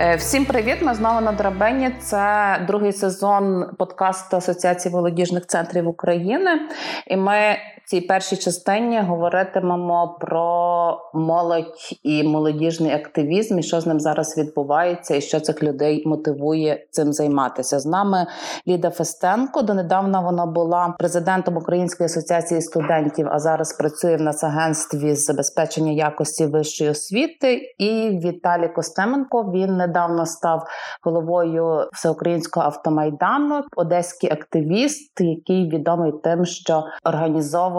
Е, всім привіт! Ми знову на драбині. Це другий сезон подкасту Асоціації молодіжних центрів України. І ми цій першій частині говоритимемо про молодь і молодіжний активізм, і що з ним зараз відбувається, і що цих людей мотивує цим займатися. З нами Ліда Фестенко. Донедавна вона була президентом Української асоціації студентів, а зараз працює в Нацагентстві з забезпечення якості вищої освіти. І Віталій Костеменко. Він недавно став головою всеукраїнського автомайдану, одеський активіст, який відомий тим, що організовує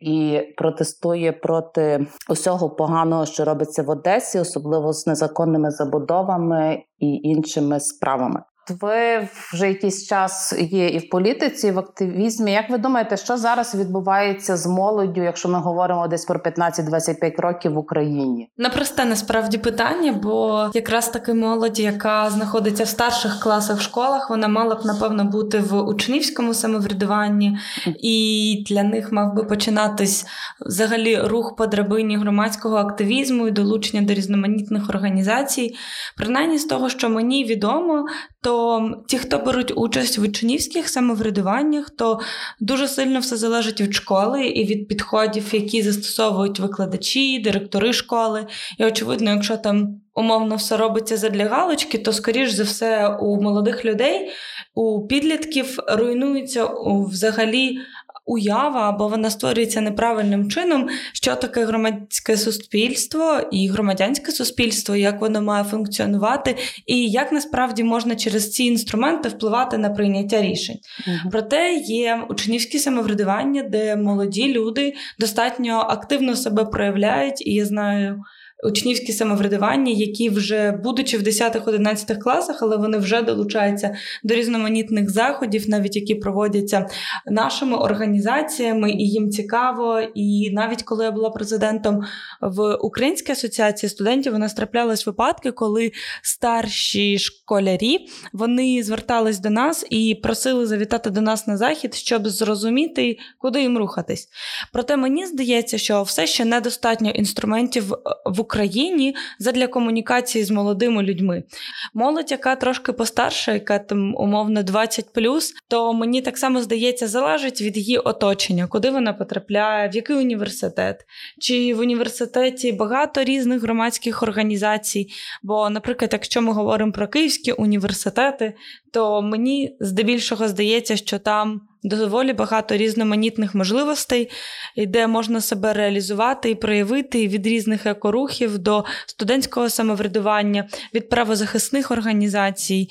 і протестує проти усього поганого, що робиться в Одесі, особливо з незаконними забудовами і іншими справами. Ви вже якийсь час є і в політиці, і в активізмі. Як ви думаєте, що зараз відбувається з молоддю, якщо ми говоримо десь про 15-25 років в Україні? Непросте насправді питання, бо якраз таки молодь, яка знаходиться в старших класах в школах, вона мала б напевно бути в учнівському самоврядуванні, і для них мав би починатись взагалі рух по драбині громадського активізму і долучення до різноманітних організацій. Принаймні з того, що мені відомо, то ті, хто беруть участь в учнівських самоврядуваннях, то дуже сильно все залежить від школи і від підходів, які застосовують викладачі, директори школи. І, очевидно, якщо там умовно все робиться задля галочки, то, скоріш за все, у молодих людей, у підлітків руйнується взагалі уява або вона створюється неправильним чином, що таке громадське суспільство і громадянське суспільство, як воно має функціонувати, і як насправді можна через ці інструменти впливати на прийняття рішень. uh Проте є учнівські самоврядування, де молоді люди достатньо активно себе проявляють, і я знаю учнівські самоврядування, які вже, будучи в 10-11 класах, але вони вже долучаються до різноманітних заходів, навіть які проводяться нашими організаціями, і їм цікаво. І навіть коли я була президентом в Українській асоціації студентів, у нас траплялись випадки, коли старші школярі вони звертались до нас і просили завітати до нас на захід, щоб зрозуміти, куди їм рухатись. Проте мені здається, що все ще недостатньо інструментів в Україні. Україні задля комунікації з молодими людьми. Молодь, яка трошки постарша, яка там умовно 20+, то мені так само здається, залежить від її оточення, куди вона потрапляє, в який університет, чи в університеті багато різних громадських організацій. Бо, наприклад, якщо ми говоримо про київські університети, то мені здебільшого здається, що там доволі багато різноманітних можливостей, де можна себе реалізувати і проявити від різних екорухів до студентського самоврядування, від правозахисних організацій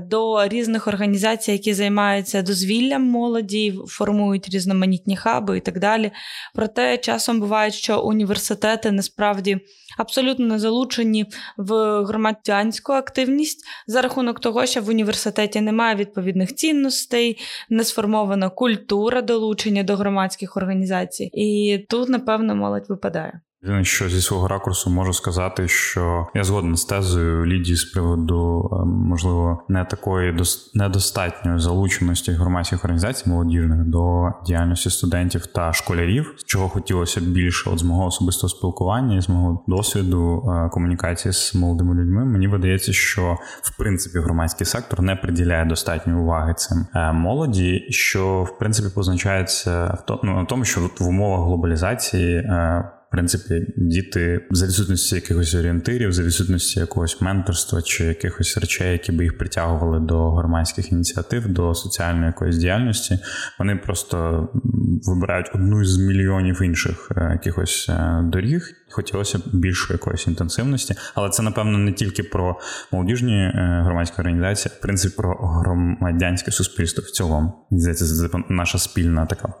до різних організацій, які займаються дозвіллям молоді, формують різноманітні хаби і так далі. Проте часом буває, що університети насправді абсолютно не залучені в громадянську активність за рахунок того, що в університеті немає відповідних цінностей, не сформована культура долучення до громадських організацій, і тут, напевно, молодь випадає. Єдине, що зі свого ракурсу можу сказати, що я згоден з тезою Лідії з приводу е, можливо не такої недостатньої залученості громадських організацій молодіжних до діяльності студентів та школярів, чого хотілося б більше от з мого особистого спілкування і з мого досвіду е, комунікації з молодими людьми. Мені видається, що в принципі громадський сектор не приділяє достатньої уваги цим е, молоді, що в принципі позначається в ну, тому, що в умовах глобалізації принципі, діти за відсутності якихось орієнтирів, за відсутності якогось менторства чи якихось речей, які би їх притягували до громадських ініціатив, до соціальної якоїсь діяльності, вони просто вибирають одну з мільйонів інших е, якихось е, доріг. Хотілося б більшої якоїсь інтенсивності, але це напевно не тільки про молодіжні е, громадські організації, а в принципі про громадянське суспільство в цілому. Здається, це наша спільна така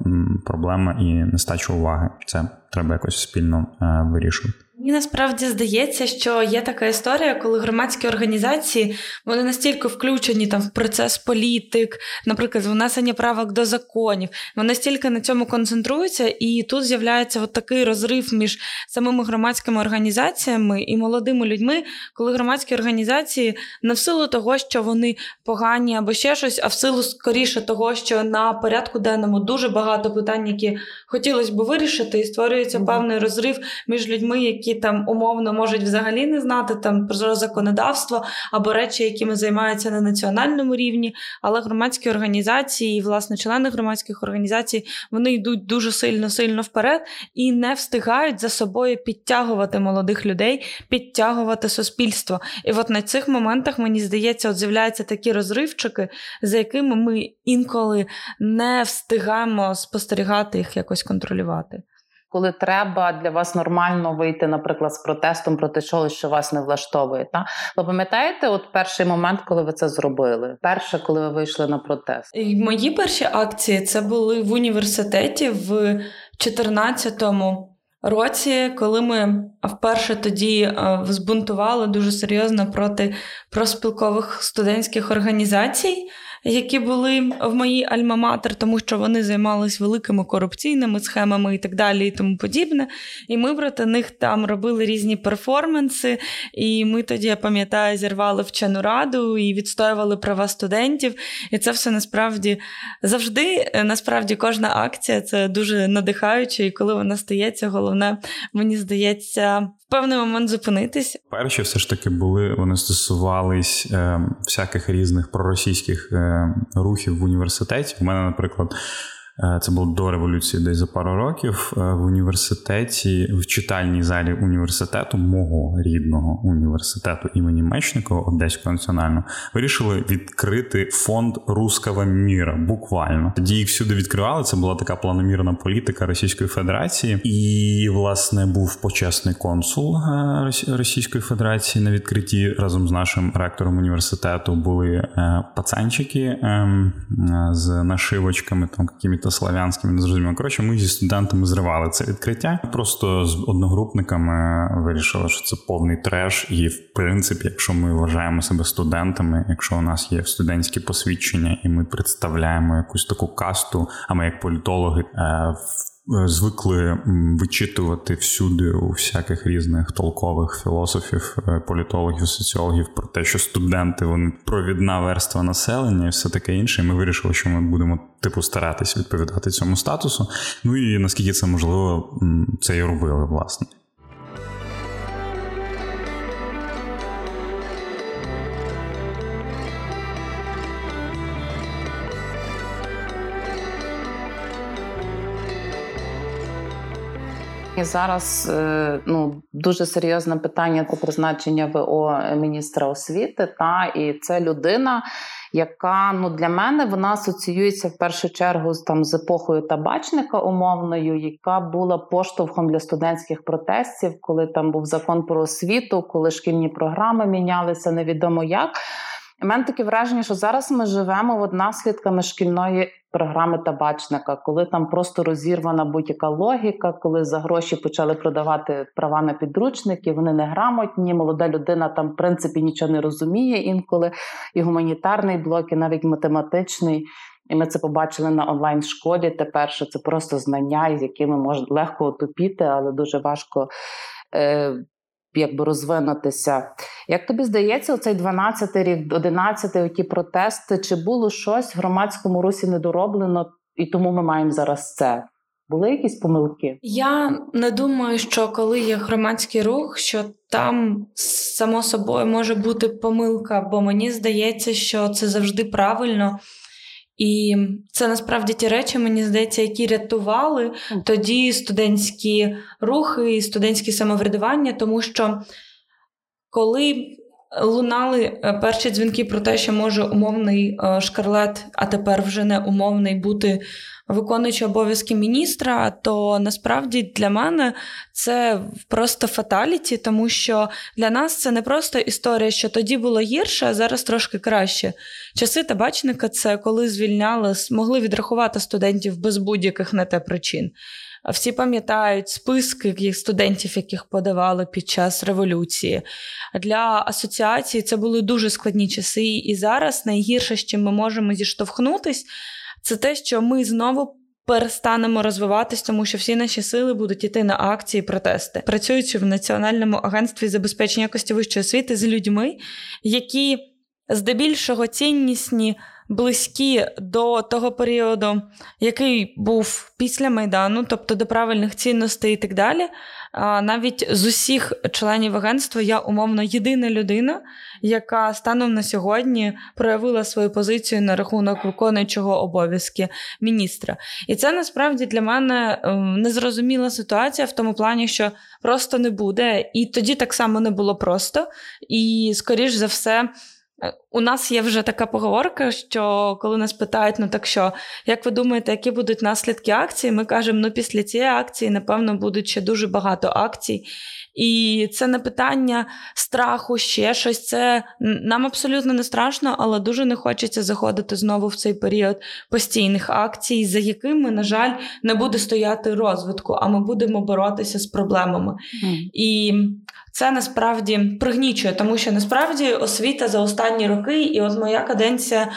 проблема і нестача уваги. Це треба якось спільно е, вирішувати. Мені насправді здається, що є така історія, коли громадські організації вони настільки включені там в процес політик, наприклад, внесення правок до законів, вони настільки на цьому концентруються, і тут з'являється от такий розрив між самими громадськими організаціями і молодими людьми, коли громадські організації не в силу того, що вони погані або ще щось, а в силу скоріше того, що на порядку денному дуже багато питань, які хотілося б вирішити, і створюється певний розрив між людьми, які там умовно можуть взагалі не знати там про законодавство або речі, якими займаються на національному рівні, але громадські організації, і, власне, члени громадських організацій, вони йдуть дуже сильно сильно вперед і не встигають за собою підтягувати молодих людей, підтягувати суспільство. І от на цих моментах мені здається, от з'являються такі розривчики, за якими ми інколи не встигаємо спостерігати їх якось контролювати. Коли треба для вас нормально вийти, наприклад, з протестом проти чогось, що вас не влаштовує, та ви пам'ятаєте, от перший момент, коли ви це зробили? Перше, коли ви вийшли на протест? Мої перші акції це були в університеті в 2014 році, коли ми вперше тоді е, збунтували дуже серйозно проти проспілкових студентських організацій які були в моїй альма-матер, тому що вони займалися великими корупційними схемами і так далі, і тому подібне. І ми проти них там робили різні перформанси. І ми тоді, я пам'ятаю, зірвали вчену раду і відстоювали права студентів. І це все насправді завжди, насправді, кожна акція це дуже надихаюче, і коли вона стається, головне, мені здається певний момент зупинитись. Перші все ж таки були, вони стосувались е, всяких різних проросійських е, рухів в університеті. У мене, наприклад. Е, це було до революції, десь за пару років е, в університеті, в читальній залі університету, мого рідного університету імені Мечникова, Одеського національного, вирішили відкрити фонд руского міра. Буквально тоді їх всюди відкривали. Це була така планомірна політика Російської Федерації, і власне був почесний консул е, Російської Федерації на відкритті разом з нашим ректором університету. Були пацанчики ем, з нашивочками там якими то славянськими, незрозуміло. Коротше, ми зі студентами зривали це відкриття. Просто з одногрупниками вирішили, що це повний треш. І в принципі, якщо ми вважаємо себе студентами, якщо у нас є студентські посвідчення, і ми представляємо якусь таку касту, а ми як політологи е, Е, звикли вичитувати всюди у всяких різних толкових філософів, е, політологів, соціологів про те, що студенти вони провідна верства населення і все таке інше. І Ми вирішили, що ми будемо типу старатись відповідати цьому статусу. Ну і наскільки це можливо, це і робили власне. І зараз е, ну дуже серйозне питання по призначення ВО міністра освіти. Та і це людина, яка ну для мене вона асоціюється в першу чергу з там з епохою табачника умовною, яка була поштовхом для студентських протестів, коли там був закон про освіту, коли шкільні програми мінялися невідомо як. У мене таке враження, що зараз ми живемо от наслідками шкільної програми табачника, коли там просто розірвана будь-яка логіка, коли за гроші почали продавати права на підручники, вони неграмотні, молода людина там в принципі нічого не розуміє інколи. І гуманітарний блок, і навіть математичний. І ми це побачили на онлайн школі. Тепер що це просто знання, з якими можна легко отупіти, але дуже важко. Е, якби розвинутися. Як тобі здається, оцей 12-й рік, 11-й оті протести, чи було щось в громадському русі недороблено, і тому ми маємо зараз це? Були якісь помилки? Я не думаю, що коли є громадський рух, що там само собою може бути помилка, бо мені здається, що це завжди правильно. І це насправді ті речі, мені здається, які рятували тоді студентські рухи і студентські самоврядування, тому що коли лунали е, перші дзвінки про те, що може умовний е, шкарлет, а тепер вже не умовний бути виконуючи обов'язки міністра, то насправді для мене це просто фаталіті, тому що для нас це не просто історія, що тоді було гірше, а зараз трошки краще. Часи табачника це коли звільняли, могли відрахувати студентів без будь-яких на те причин. Всі пам'ятають списки студентів, яких подавали під час революції. Для асоціації це були дуже складні часи, і зараз найгірше, з чим ми можемо зіштовхнутись, це те, що ми знову. Перестанемо розвиватись, тому що всі наші сили будуть йти на акції, протести, працюючи в Національному агентстві забезпечення якості вищої освіти з людьми, які здебільшого ціннісні близькі до того періоду, який був після Майдану, тобто до правильних цінностей і так далі. Навіть з усіх членів агентства я умовно єдина людина, яка станом на сьогодні проявила свою позицію на рахунок виконуючого обов'язки міністра. І це насправді для мене ем, незрозуміла ситуація в тому плані, що просто не буде, і тоді так само не було просто. І, скоріш за все. Е, у нас є вже така поговорка, що коли нас питають, ну так що, як ви думаєте, які будуть наслідки акції? Ми кажемо, ну після цієї акції, напевно, будуть ще дуже багато акцій. І це не питання страху, ще щось. Це нам абсолютно не страшно, але дуже не хочеться заходити знову в цей період постійних акцій, за якими, на жаль, не буде стояти розвитку, а ми будемо боротися з проблемами. Mm. І це насправді пригнічує, тому що насправді освіта за останні роки, і от моя каденція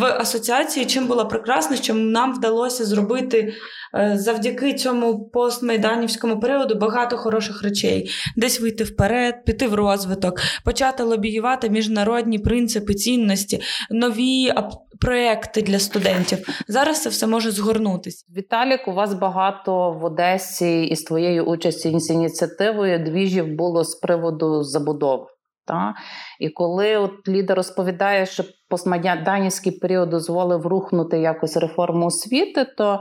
в асоціації, чим була прекрасна, що нам вдалося зробити е, завдяки цьому постмайданівському періоду багато хороших речей, десь вийти вперед, піти в розвиток, почати лобіювати міжнародні принципи цінності, нові проекти для студентів. Зараз це все може згорнутися. Віталік, у вас багато в Одесі із твоєю участі з ініціативою двіжів було з приводу забудов. Та? І коли от лідер розповідає, що постмайданівський період дозволив рухнути якось реформу освіти, то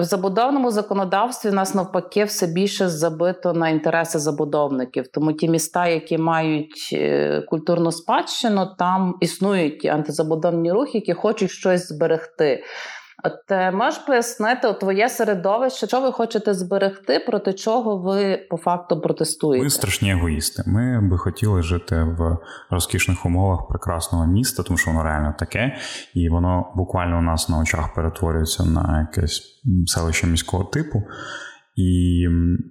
в забудовному законодавстві нас навпаки все більше забито на інтереси забудовників. Тому ті міста, які мають е, культурну спадщину, там існують антизабудовні рухи, які хочуть щось зберегти. От е, можеш пояснити от твоє середовище, що ви хочете зберегти, проти чого ви по факту протестуєте? Ми страшні егоїсти. Ми би хотіли жити в розкішних умовах прекрасного міста, тому що воно реально таке, і воно буквально у нас на очах перетворюється на якесь селище міського типу. І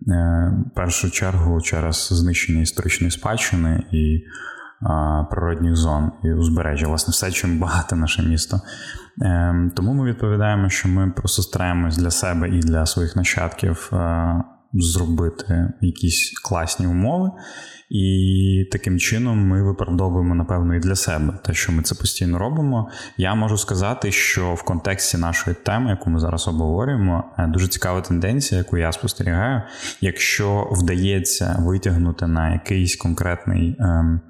е, першу чергу через знищення історичної спадщини і природних зон і узбережжя, власне, все, чим багате наше місто. Ем, тому ми відповідаємо, що ми просто стараємось для себе і для своїх нащадків е, зробити якісь класні умови. І таким чином ми виправдовуємо, напевно, і для себе те, що ми це постійно робимо. Я можу сказати, що в контексті нашої теми, яку ми зараз обговорюємо, е, дуже цікава тенденція, яку я спостерігаю, якщо вдається витягнути на якийсь конкретний. Ем,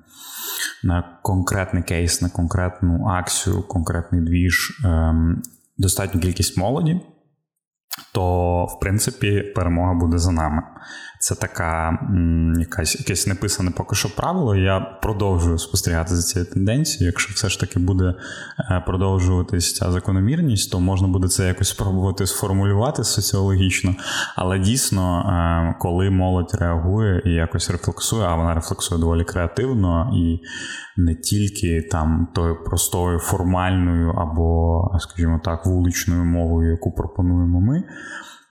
на конкретний кейс, на конкретну акцію, конкретний двіж, ем, достатню кількість молоді, то в принципі перемога буде за нами. Це така якась якесь неписане поки що правило. Я продовжую спостерігати за цією тенденцією. Якщо все ж таки буде е, продовжуватись ця закономірність, то можна буде це якось спробувати сформулювати соціологічно. Але дійсно, е, коли молодь реагує і якось рефлексує, а вона рефлексує доволі креативно і не тільки там тою простою формальною або, скажімо так, вуличною мовою, яку пропонуємо ми.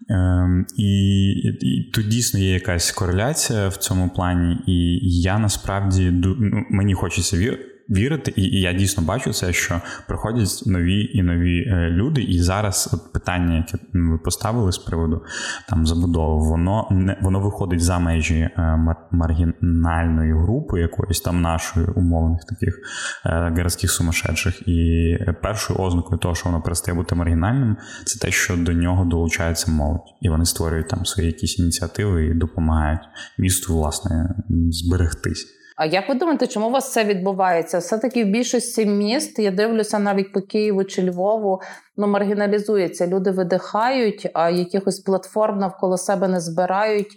Ем, і, і тут дійсно є якась кореляція в цьому плані, і я насправді ну, мені хочеться вірити вірити, і, і я дійсно бачу це, що приходять нові і нові е, люди. І зараз от питання, яке ви поставили з приводу там забудови, воно не воно виходить за межі е, маргінальної групи, якоїсь там нашої умовних таких е, городських сумасшедших. І першою ознакою того, що воно перестає бути маргінальним, це те, що до нього долучається молодь, і вони створюють там свої якісь ініціативи і допомагають місту власне зберегтись. А як ви думаєте, чому у вас це відбувається? Все-таки в більшості міст я дивлюся навіть по Києву чи Львову, ну маргіналізується. Люди видихають, а якихось платформ навколо себе не збирають,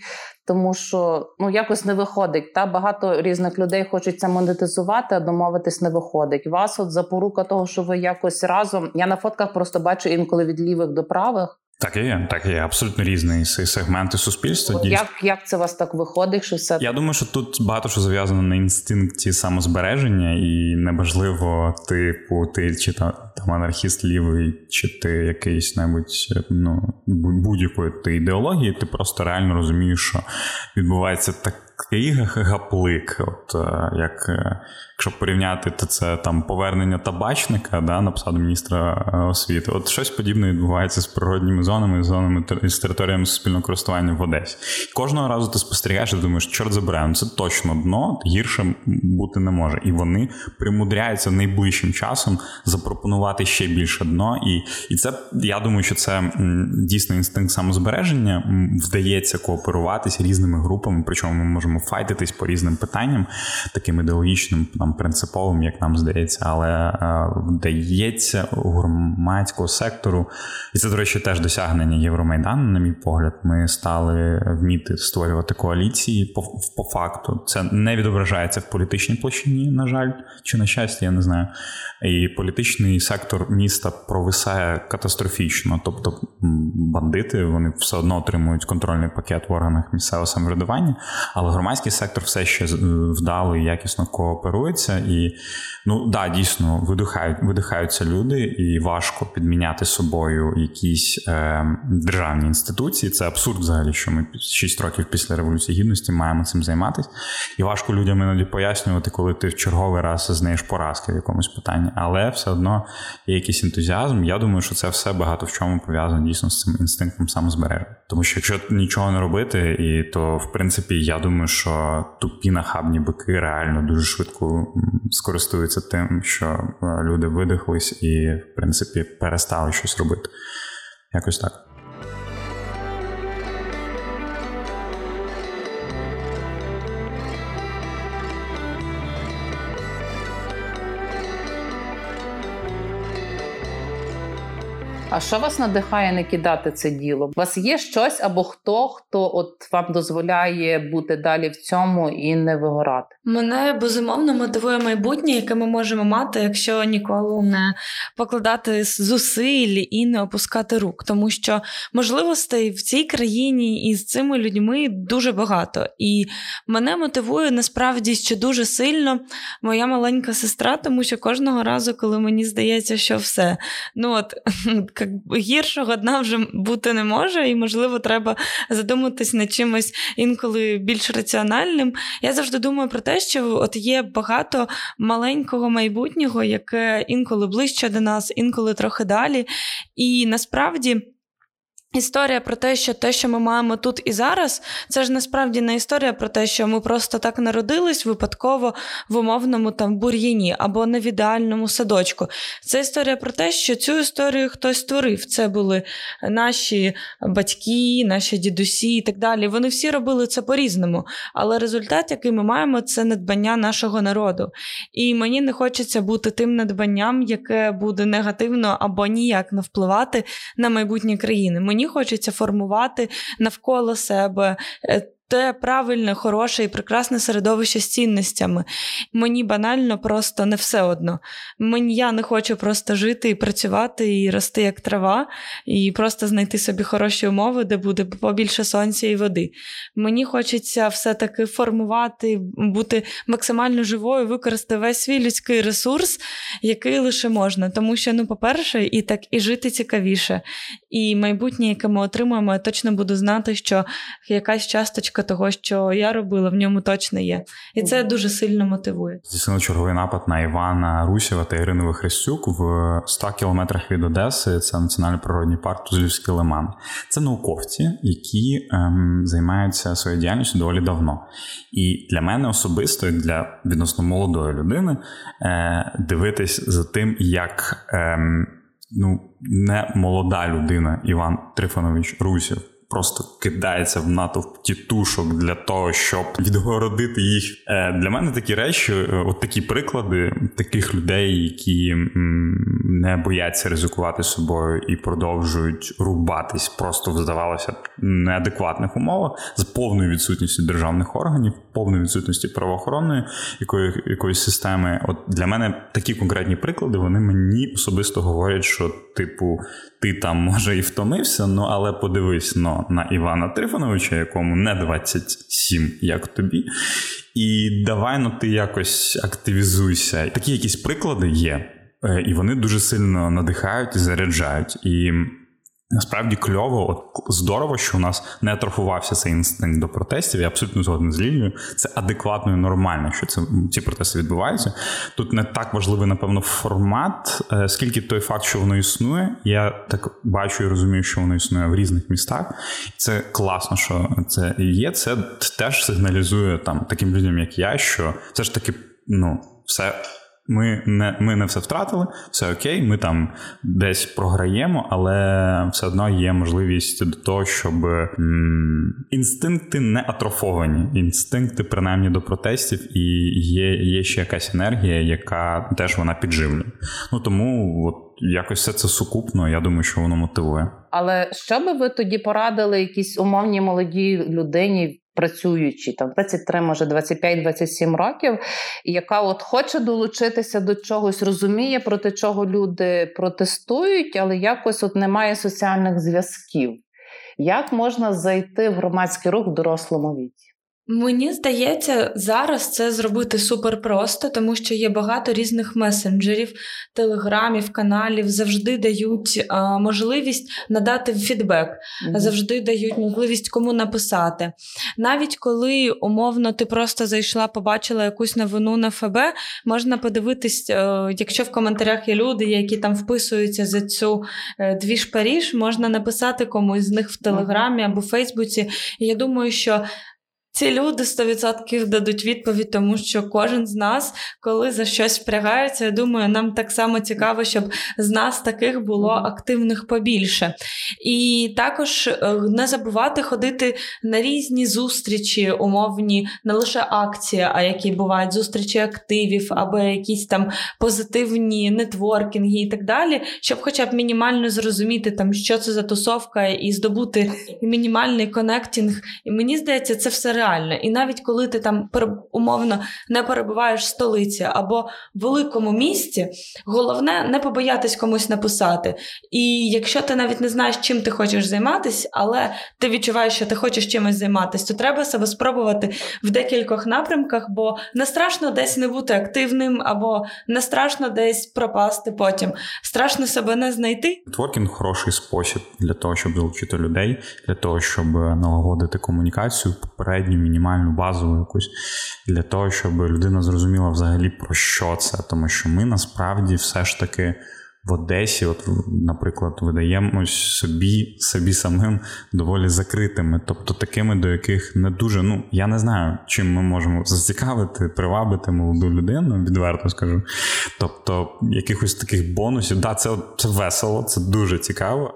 тому що ну якось не виходить. Та багато різних людей хочуть монетизувати, а домовитись не виходить. Вас от запорука того, що ви якось разом. Я на фотках просто бачу інколи від лівих до правих. Так і є, так і є. Абсолютно різні сегменти суспільства. От як як це у вас так виходить? Що все я думаю, що тут багато що зав'язано на інстинкті самозбереження, і неважливо, типу, ти чи там анархіст лівий, чи ти якийсь небудь ну будь-якої ти ідеології, ти просто реально розумієш, що відбувається так такий гаплик. От як якщо порівняти, то це там повернення табачника да, на посаду міністра освіти. От щось подібне відбувається з природніми зонами, зонами з територіями суспільного користування в Одесі. Кожного разу ти спостерігаєш і думаєш, чорт забирає, ну це точно дно гірше бути не може. І вони примудряються найближчим часом запропонувати ще більше дно. І і це я думаю, що це дійсно інстинкт самозбереження. Вдається кооперуватися різними групами, причому ми можемо файтитись по різним питанням, таким ідеологічним, там принциповим, як нам здається, але е, вдається у громадського сектору, і це, до речі, теж досягнення Євромайдану, на мій погляд. Ми стали вміти створювати коаліції по, по факту. Це не відображається в політичній площині, на жаль, чи на щастя, я не знаю. І політичний сектор міста провисає катастрофічно. Тобто бандити вони все одно отримують контрольний пакет в органах місцевого самоврядування, але громадський сектор все ще вдало і якісно кооперується. І ну да, дійсно видихають, видихаються люди, і важко підміняти собою якісь е, державні інституції. Це абсурд, взагалі, що ми 6 років після революції гідності маємо цим займатися. І важко людям іноді пояснювати, коли ти в черговий раз знаєш поразки в якомусь питанні але все одно є якийсь ентузіазм. Я думаю, що це все багато в чому пов'язано дійсно з цим інстинктом самозбереження. Тому що якщо нічого не робити, і то в принципі я думаю, що тупі нахабні бики реально дуже швидко скористуються тим, що е, люди видихлись і в принципі перестали щось робити. Якось так. А що вас надихає не кидати це діло? У вас є щось або хто, хто от вам дозволяє бути далі в цьому і не вигорати? Мене безумовно мотивує майбутнє, яке ми можемо мати, якщо ніколи не покладати зусиль і не опускати рук, тому що можливостей в цій країні і з цими людьми дуже багато. І мене мотивує насправді ще дуже сильно моя маленька сестра, тому що кожного разу, коли мені здається, що все, ну от гіршого дна вже бути не може, і, можливо, треба задуматись над чимось інколи більш раціональним. Я завжди думаю про те, що от є багато маленького майбутнього, яке інколи ближче до нас, інколи трохи далі. І насправді. Історія про те, що те, що ми маємо тут і зараз, це ж насправді не історія про те, що ми просто так народились випадково в умовному там бур'яні або не в ідеальному садочку. Це історія про те, що цю історію хтось створив. Це були наші батьки, наші дідусі і так далі. Вони всі робили це по-різному. Але результат, який ми маємо, це надбання нашого народу. І мені не хочеться бути тим надбанням, яке буде негативно або ніяк не впливати на майбутнє країни. Мені хочеться формувати навколо себе е, те правильне, хороше і прекрасне середовище з цінностями. Мені банально просто не все одно. Мені я не хочу просто жити і працювати, і рости як трава, і просто знайти собі хороші умови, де буде побільше сонця і води. Мені хочеться все-таки формувати, бути максимально живою, використати весь свій людський ресурс, який лише можна. Тому що, ну, по-перше, і так і жити цікавіше. І майбутнє, яке ми отримаємо, я точно буду знати, що якась часточка часточка того, що я робила, в ньому точно є. І це дуже сильно мотивує. Здійснили черговий напад на Івана Русєва та Ірину Вихрестюк в 100 кілометрах від Одеси. Це національний природний парк Тузлівський лиман. Це науковці, які ем, займаються своєю діяльністю доволі давно. І для мене особисто, як для відносно молодої людини, е, дивитись за тим, як. Ем, Ну, не молода людина Іван Трифонович Русів просто кидається в натовп тітушок для того, щоб відгородити їх. Е, для мене такі речі, е, от такі приклади таких людей, які не бояться ризикувати собою і продовжують рубатись, просто здавалося б неадекватних умовах з повною відсутністю державних органів, повною відсутністю правоохоронної якої, якоїсь системи. От для мене такі конкретні приклади вони мені особисто говорять, що типу ти там може і втомився, ну але подивись на Івана Трифоновича, якому не 27, як тобі. І давай ну ти якось активізуйся. Такі якісь приклади є, е, і вони дуже сильно надихають і заряджають. І Насправді кльово, от здорово, що у нас не атрофувався цей інстинкт до протестів. Я абсолютно згоден з Лілією. Це адекватно і нормально, що це ці протести відбуваються. Тут не так важливий, напевно, формат, е, скільки той факт, що воно існує. Я так бачу і розумію, що воно існує в різних містах. Це класно, що це є. Це теж сигналізує там таким людям, як я, що все ж таки, ну, все. Ми не ми не все втратили, все окей, ми там десь програємо, але все одно є можливість до того, щоб м, інстинкти не атрофовані, інстинкти, принаймні до протестів, і є є ще якась енергія, яка теж вона підживлює. Ну тому от якось все це сукупно. Я думаю, що воно мотивує. Але що би ви тоді порадили якійсь умовній молодій людині? Працюючи там 23, може 25-27 років, яка от хоче долучитися до чогось, розуміє, проти чого люди протестують, але якось от немає соціальних зв'язків. Як можна зайти в громадський рух в дорослому віці? Мені здається, зараз це зробити супер просто, тому що є багато різних месенджерів, телеграмів, каналів, завжди дають а, можливість надати фідбек, mm-hmm. завжди дають можливість кому написати. Навіть коли умовно ти просто зайшла, побачила якусь новину на ФБ, можна подивитись, а, е, якщо в коментарях є люди, які там вписуються за цю е, двіж Паріж, можна написати комусь з них в Телеграмі або Фейсбуці. І я думаю, що ці люди 100% дадуть відповідь, тому що кожен з нас, коли за щось впрягається, я думаю, нам так само цікаво, щоб з нас таких було активних побільше. І також е, не забувати ходити на різні зустрічі, умовні, не лише акції, а які бувають зустрічі активів, або якісь там позитивні нетворкінги і так далі, щоб, хоча б мінімально зрозуміти, там, що це за тусовка, і здобути мінімальний конектінг. І мені здається, це все реально реальне. І навіть коли ти там умовно не перебуваєш в столиці або в великому місті, головне не побоятись комусь написати. І якщо ти навіть не знаєш, чим ти хочеш займатися, але ти відчуваєш, що ти хочеш чимось займатися, то треба себе спробувати в декількох напрямках, бо не страшно десь не бути активним, або не страшно десь пропасти потім. Страшно себе не знайти. Творкінг хороший спосіб для того, щоб залучити людей, для того, щоб налагодити комунікацію попередньо потрібні мінімальну базову якусь для того, щоб людина зрозуміла взагалі про що це. Тому що ми насправді все ж таки. В Одесі, от, наприклад, видаємось собі собі самим доволі закритими, тобто такими, до яких не дуже, ну я не знаю, чим ми можемо зацікавити, привабити молоду людину, відверто скажу. Тобто, якихось таких бонусів, да, це це весело, це дуже цікаво.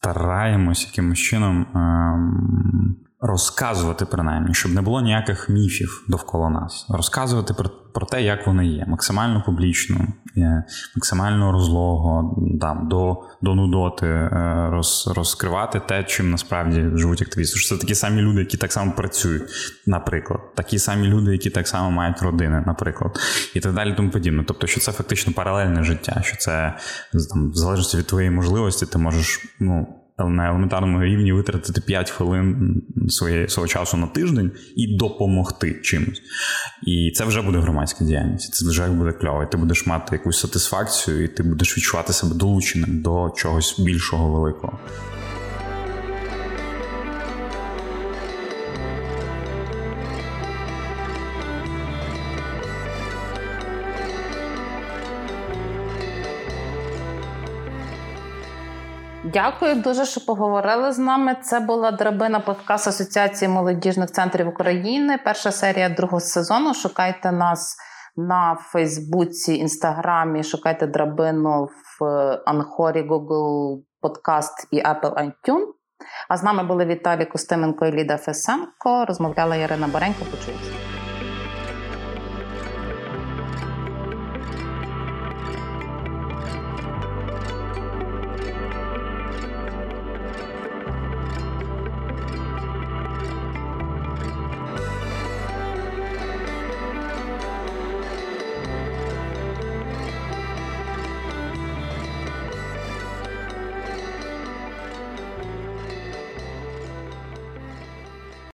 Стараємось якимось чином. Ем, розказувати принаймні, щоб не було ніяких міфів довкола нас, розказувати про про те, як вони є, максимально публічно, е, максимально розлого, там, до до нудоти, е, роз, розкривати те, чим насправді живуть активісти. Що Це такі самі люди, які так само працюють, наприклад, такі самі люди, які так само мають родини, наприклад, і так далі, тому подібне. Тобто, що це фактично паралельне життя, що це там, в залежності від твоєї можливості, ти можеш ну на елементарному рівні витратити 5 хвилин своє, свого часу на тиждень і допомогти чимось. І це вже буде громадська діяльність. Це вже буде кльово. І Ти будеш мати якусь сатисфакцію, і ти будеш відчувати себе долученим до чогось більшого великого. Дякую дуже, що поговорили з нами. Це була драбина подкаст Асоціації молодіжних центрів України. Перша серія другого сезону. Шукайте нас на Фейсбуці, Інстаграмі. Шукайте драбину в Анхорі, Google Podcast і Apple iTunes. А з нами були Віталій Костименко і Ліда Фесенко. Розмовляла Ірина Баренько. Почуємося.